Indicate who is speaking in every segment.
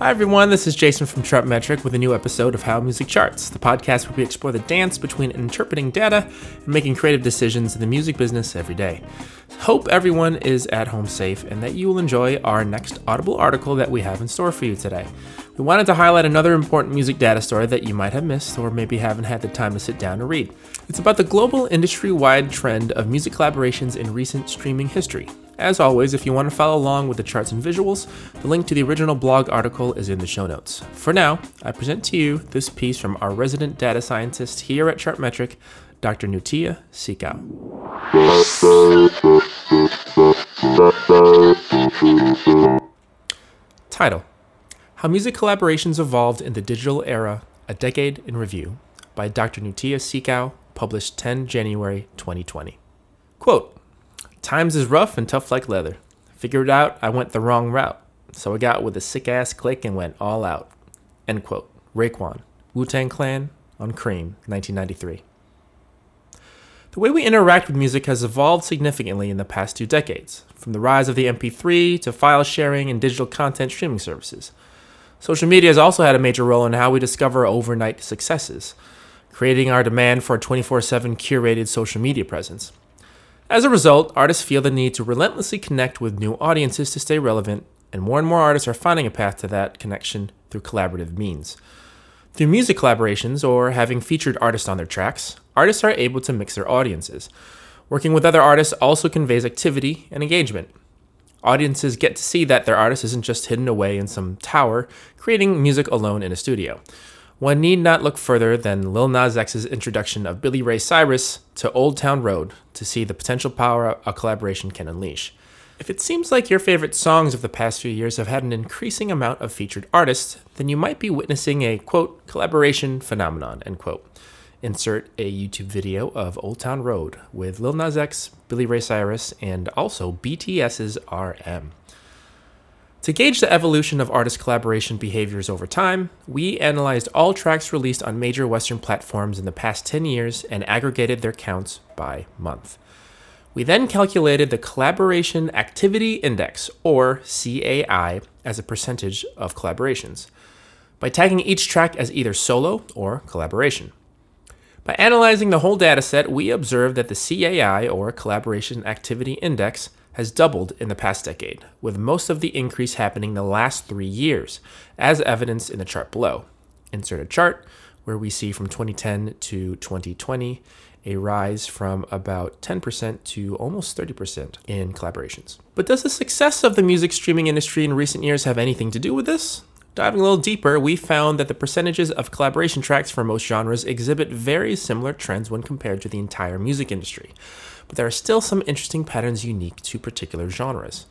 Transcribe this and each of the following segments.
Speaker 1: Hi, everyone. This is Jason from Chartmetric with a new episode of How Music Charts, the podcast where we explore the dance between interpreting data and making creative decisions in the music business every day. Hope everyone is at home safe and that you will enjoy our next Audible article that we have in store for you today. We wanted to highlight another important music data story that you might have missed or maybe haven't had the time to sit down and read. It's about the global industry wide trend of music collaborations in recent streaming history. As always, if you want to follow along with the charts and visuals, the link to the original blog article is in the show notes. For now, I present to you this piece from our resident data scientist here at Chartmetric, Dr. Nutia Sikau. Title How Music Collaborations Evolved in the Digital Era A Decade in Review by Dr. Nutia Sikau, published 10 January 2020. Quote Times is rough and tough like leather. Figured out I went the wrong route, so I got with a sick ass click and went all out. End quote. Raekwon, Wu Tang Clan, on Cream, 1993. The way we interact with music has evolved significantly in the past two decades, from the rise of the MP3 to file sharing and digital content streaming services. Social media has also had a major role in how we discover overnight successes, creating our demand for a 24 7 curated social media presence. As a result, artists feel the need to relentlessly connect with new audiences to stay relevant, and more and more artists are finding a path to that connection through collaborative means. Through music collaborations or having featured artists on their tracks, artists are able to mix their audiences. Working with other artists also conveys activity and engagement. Audiences get to see that their artist isn't just hidden away in some tower, creating music alone in a studio. One need not look further than Lil Nas X's introduction of Billy Ray Cyrus to Old Town Road to see the potential power a collaboration can unleash. If it seems like your favorite songs of the past few years have had an increasing amount of featured artists, then you might be witnessing a quote collaboration phenomenon end quote. Insert a YouTube video of Old Town Road with Lil Nas X, Billy Ray Cyrus, and also BTS's RM. To gauge the evolution of artist collaboration behaviors over time, we analyzed all tracks released on major Western platforms in the past 10 years and aggregated their counts by month. We then calculated the Collaboration Activity Index, or CAI, as a percentage of collaborations, by tagging each track as either solo or collaboration. By analyzing the whole dataset, we observed that the CAI, or Collaboration Activity Index, has doubled in the past decade, with most of the increase happening the last three years, as evidenced in the chart below. Insert a chart where we see from 2010 to 2020 a rise from about 10% to almost 30% in collaborations. But does the success of the music streaming industry in recent years have anything to do with this? Diving a little deeper, we found that the percentages of collaboration tracks for most genres exhibit very similar trends when compared to the entire music industry but there are still some interesting patterns unique to particular genres.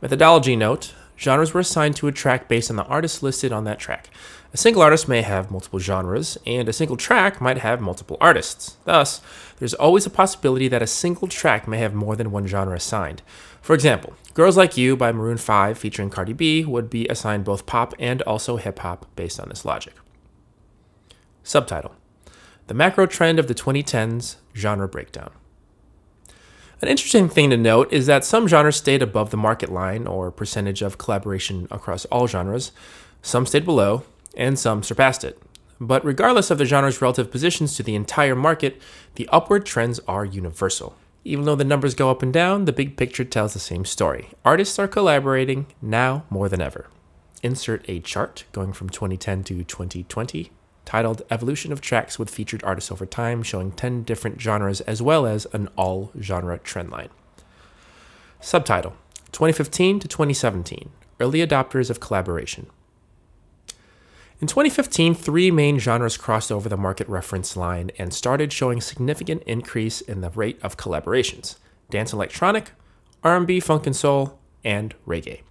Speaker 1: Methodology note genres were assigned to a track based on the artist listed on that track. A single artist may have multiple genres, and a single track might have multiple artists. Thus, there's always a possibility that a single track may have more than one genre assigned. For example, Girls Like You by Maroon 5 featuring Cardi B would be assigned both pop and also hip hop based on this logic. Subtitle The Macro Trend of the 2010s Genre Breakdown. An interesting thing to note is that some genres stayed above the market line or percentage of collaboration across all genres, some stayed below, and some surpassed it. But regardless of the genre's relative positions to the entire market, the upward trends are universal. Even though the numbers go up and down, the big picture tells the same story. Artists are collaborating now more than ever. Insert a chart going from 2010 to 2020 titled Evolution of Tracks with Featured Artists Over Time, showing 10 different genres as well as an all genre trendline. Subtitle 2015 to 2017 Early Adopters of Collaboration. In 2015, three main genres crossed over the market reference line and started showing significant increase in the rate of collaborations: dance electronic, R&B, funk and soul, and reggae.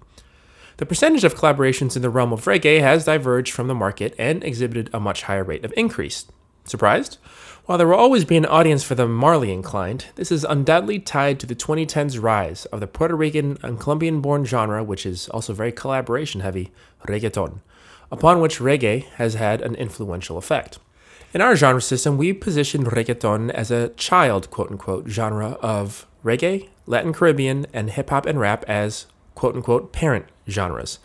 Speaker 1: The percentage of collaborations in the realm of reggae has diverged from the market and exhibited a much higher rate of increase. Surprised? While there will always be an audience for the Marley inclined, this is undoubtedly tied to the 2010s rise of the Puerto Rican and Colombian born genre, which is also very collaboration heavy, reggaeton, upon which reggae has had an influential effect. In our genre system, we position reggaeton as a child, quote unquote, genre of reggae, Latin Caribbean, and hip hop and rap as quote unquote parent genres.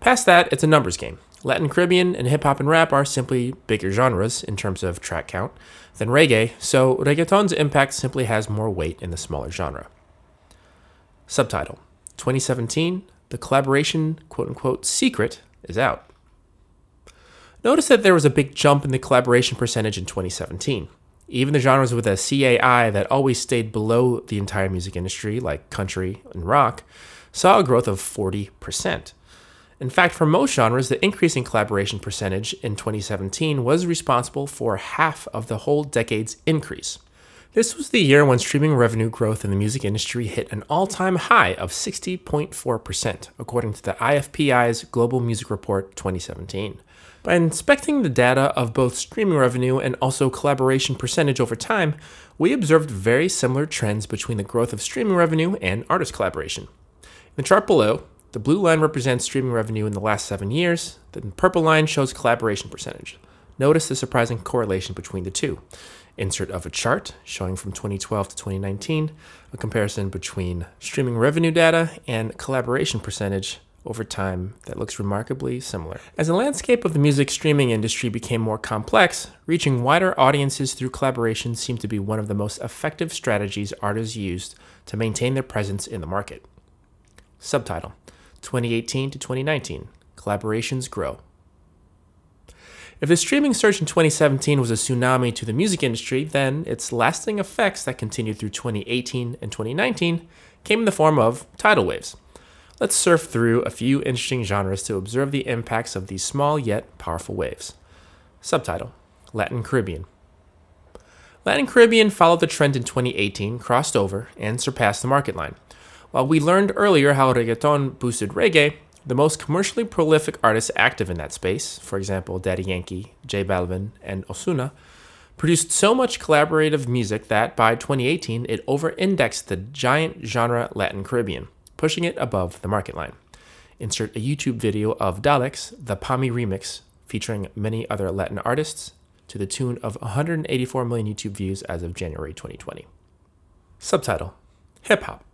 Speaker 1: Past that, it's a numbers game. Latin Caribbean and hip hop and rap are simply bigger genres in terms of track count than reggae, so reggaeton's impact simply has more weight in the smaller genre. Subtitle 2017, the collaboration quote unquote secret is out. Notice that there was a big jump in the collaboration percentage in 2017. Even the genres with a CAI that always stayed below the entire music industry, like country and rock, saw a growth of 40%. In fact, for most genres, the increase in collaboration percentage in 2017 was responsible for half of the whole decade's increase. This was the year when streaming revenue growth in the music industry hit an all time high of 60.4%, according to the IFPI's Global Music Report 2017. By inspecting the data of both streaming revenue and also collaboration percentage over time, we observed very similar trends between the growth of streaming revenue and artist collaboration. In the chart below, the blue line represents streaming revenue in the last seven years, the purple line shows collaboration percentage. Notice the surprising correlation between the two. Insert of a chart showing from 2012 to 2019, a comparison between streaming revenue data and collaboration percentage over time that looks remarkably similar. As the landscape of the music streaming industry became more complex, reaching wider audiences through collaboration seemed to be one of the most effective strategies artists used to maintain their presence in the market. Subtitle 2018 to 2019 Collaborations Grow. If the streaming surge in 2017 was a tsunami to the music industry, then its lasting effects that continued through 2018 and 2019 came in the form of tidal waves. Let's surf through a few interesting genres to observe the impacts of these small yet powerful waves. Subtitle Latin Caribbean. Latin Caribbean followed the trend in 2018, crossed over, and surpassed the market line. While we learned earlier how reggaeton boosted reggae, the most commercially prolific artists active in that space, for example, Daddy Yankee, J Balvin, and Ozuna, produced so much collaborative music that by 2018 it over indexed the giant genre Latin Caribbean, pushing it above the market line. Insert a YouTube video of Dalex, the Pa' Mí remix, featuring many other Latin artists, to the tune of 184 million YouTube views as of January 2020. Subtitle Hip Hop.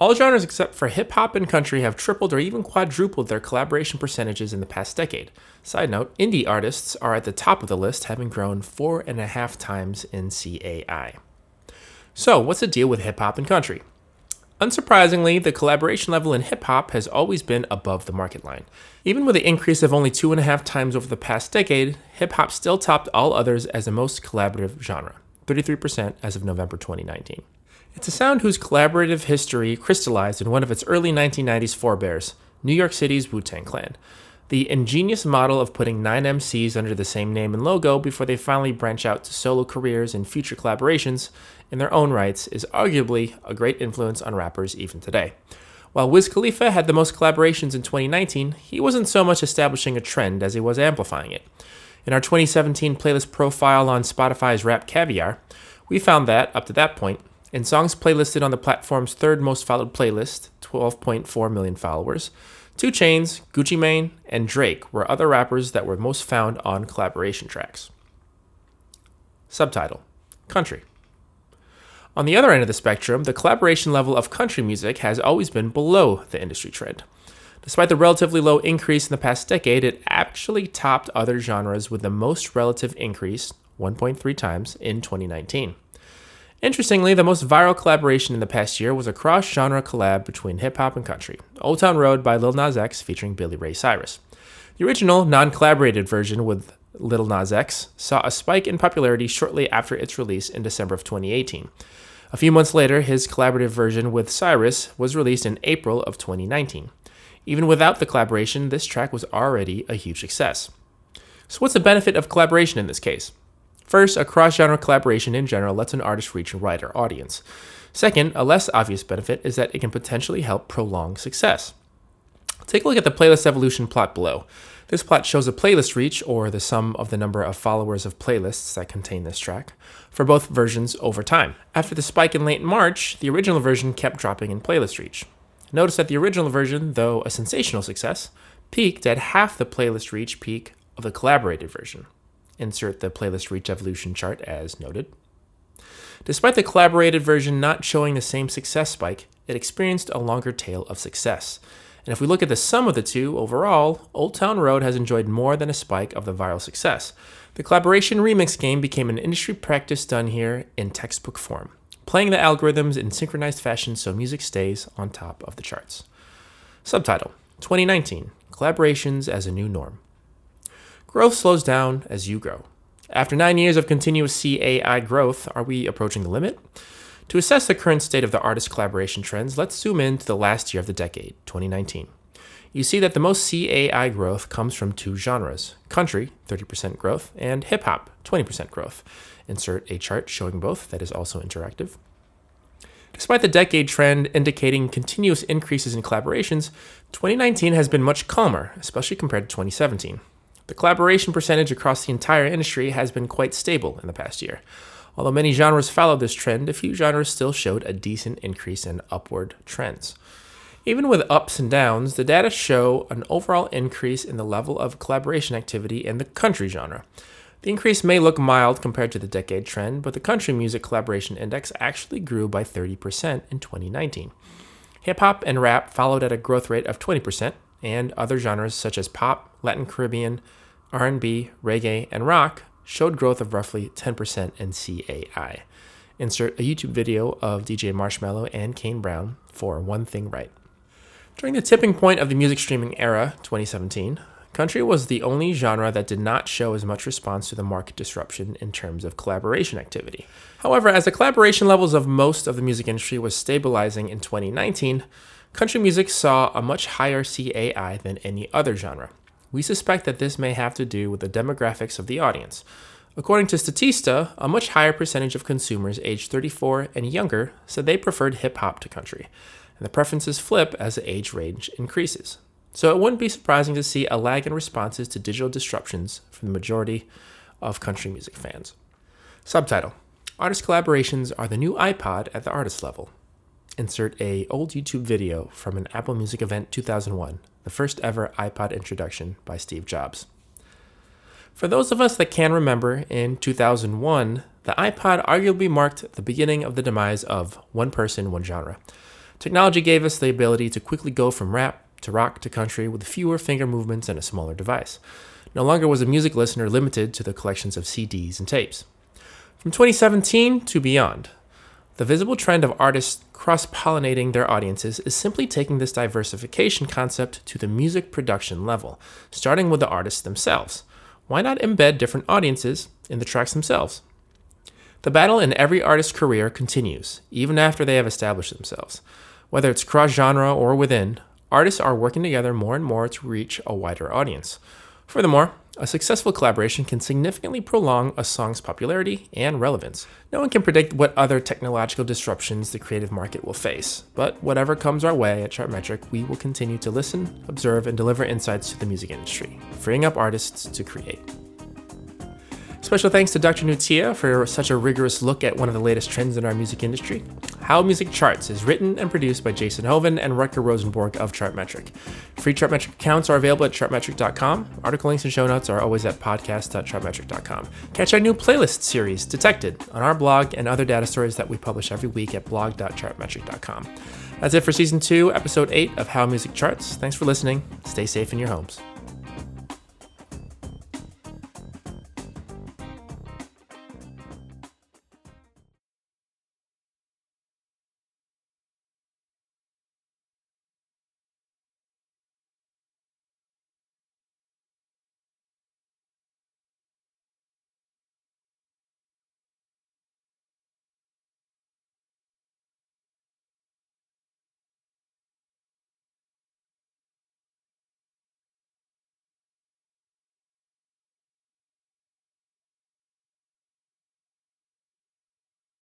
Speaker 1: All genres except for hip hop and country have tripled or even quadrupled their collaboration percentages in the past decade. Side note indie artists are at the top of the list, having grown four and a half times in CAI. So, what's the deal with hip hop and country? Unsurprisingly, the collaboration level in hip hop has always been above the market line. Even with an increase of only two and a half times over the past decade, hip hop still topped all others as the most collaborative genre, 33% as of November 2019. It's a sound whose collaborative history crystallized in one of its early 1990s forebears, New York City's Wu Tang Clan. The ingenious model of putting nine MCs under the same name and logo before they finally branch out to solo careers and future collaborations in their own rights is arguably a great influence on rappers even today. While Wiz Khalifa had the most collaborations in 2019, he wasn't so much establishing a trend as he was amplifying it. In our 2017 playlist profile on Spotify's RapCaviar, we found that, up to that point, in songs playlisted on the platform's third most followed playlist, 12.4 million followers, 2 Chainz, Gucci Mane, and Drake were other rappers that were most found on collaboration tracks. Subtitle Country. On the other end of the spectrum, the collaboration level of country music has always been below the industry trend. Despite the relatively low increase in the past decade, it actually topped other genres with the most relative increase, 1.3 times, in 2019. Interestingly, the most viral collaboration in the past year was a cross genre collab between hip hop and country Old Town Road by Lil Nas X featuring Billy Ray Cyrus. The original, non collaborated version with Lil Nas X saw a spike in popularity shortly after its release in December of 2018. A few months later, his collaborative version with Cyrus was released in April of 2019. Even without the collaboration, this track was already a huge success. So, what's the benefit of collaboration in this case? First, a cross genre collaboration in general lets an artist reach a wider audience. Second, a less obvious benefit is that it can potentially help prolong success. Take a look at the playlist evolution plot below. This plot shows a playlist reach, or the sum of the number of followers of playlists that contain this track, for both versions over time. After the spike in late March, the original version kept dropping in playlist reach. Notice that the original version, though a sensational success, peaked at half the playlist reach peak of the collaborated version. Insert the playlist reach evolution chart as noted. Despite the collaborated version not showing the same success spike, it experienced a longer tail of success. And if we look at the sum of the two, overall, Old Town Road has enjoyed more than a spike of the viral success. The collaboration remix game became an industry practice done here in textbook form, playing the algorithms in synchronized fashion so music stays on top of the charts. Subtitle 2019 Collaborations as a New Norm. Growth slows down as you grow. After nine years of continuous CAI growth, are we approaching the limit? To assess the current state of the artist collaboration trends, let's zoom in to the last year of the decade, 2019. You see that the most CAI growth comes from two genres country, 30% growth, and hip hop, 20% growth. Insert a chart showing both that is also interactive. Despite the decade trend indicating continuous increases in collaborations, 2019 has been much calmer, especially compared to 2017. The collaboration percentage across the entire industry has been quite stable in the past year. Although many genres followed this trend, a few genres still showed a decent increase in upward trends. Even with ups and downs, the data show an overall increase in the level of collaboration activity in the country genre. The increase may look mild compared to the decade trend, but the country music collaboration index actually grew by 30% in 2019. Hip hop and rap followed at a growth rate of 20%, and other genres such as pop, Latin Caribbean, R&B, reggae, and rock showed growth of roughly 10% in CAI. Insert a YouTube video of DJ Marshmello and Kane Brown for One Thing Right. During the tipping point of the music streaming era, 2017, country was the only genre that did not show as much response to the market disruption in terms of collaboration activity. However, as the collaboration levels of most of the music industry was stabilizing in 2019, country music saw a much higher CAI than any other genre. We suspect that this may have to do with the demographics of the audience. According to Statista, a much higher percentage of consumers aged 34 and younger said they preferred hip hop to country, and the preferences flip as the age range increases. So it wouldn't be surprising to see a lag in responses to digital disruptions from the majority of country music fans. Subtitle Artist collaborations are the new iPod at the artist level. Insert a old YouTube video from an Apple Music event 2001 the first ever iPod introduction by Steve Jobs. For those of us that can remember, in 2001, the iPod arguably marked the beginning of the demise of one person, one genre. Technology gave us the ability to quickly go from rap to rock to country with fewer finger movements and a smaller device. No longer was a music listener limited to the collections of CDs and tapes. From 2017 to beyond, the visible trend of artists cross pollinating their audiences is simply taking this diversification concept to the music production level, starting with the artists themselves. Why not embed different audiences in the tracks themselves? The battle in every artist's career continues, even after they have established themselves. Whether it's cross genre or within, artists are working together more and more to reach a wider audience. Furthermore, a successful collaboration can significantly prolong a song's popularity and relevance. No one can predict what other technological disruptions the creative market will face, but whatever comes our way at Chartmetric, we will continue to listen, observe, and deliver insights to the music industry, freeing up artists to create. Special thanks to Dr. Nutia for such a rigorous look at one of the latest trends in our music industry. How Music Charts is written and produced by Jason Joven and Rutger Rosenborg of Chartmetric. Free Chartmetric accounts are available at chartmetric.com. Article links and show notes are always at podcast.chartmetric.com. Catch our new playlist series, Detected, on our blog and other data stories that we publish every week at blog.chartmetric.com. That's it for season two, episode eight of How Music Charts. Thanks for listening. Stay safe in your homes.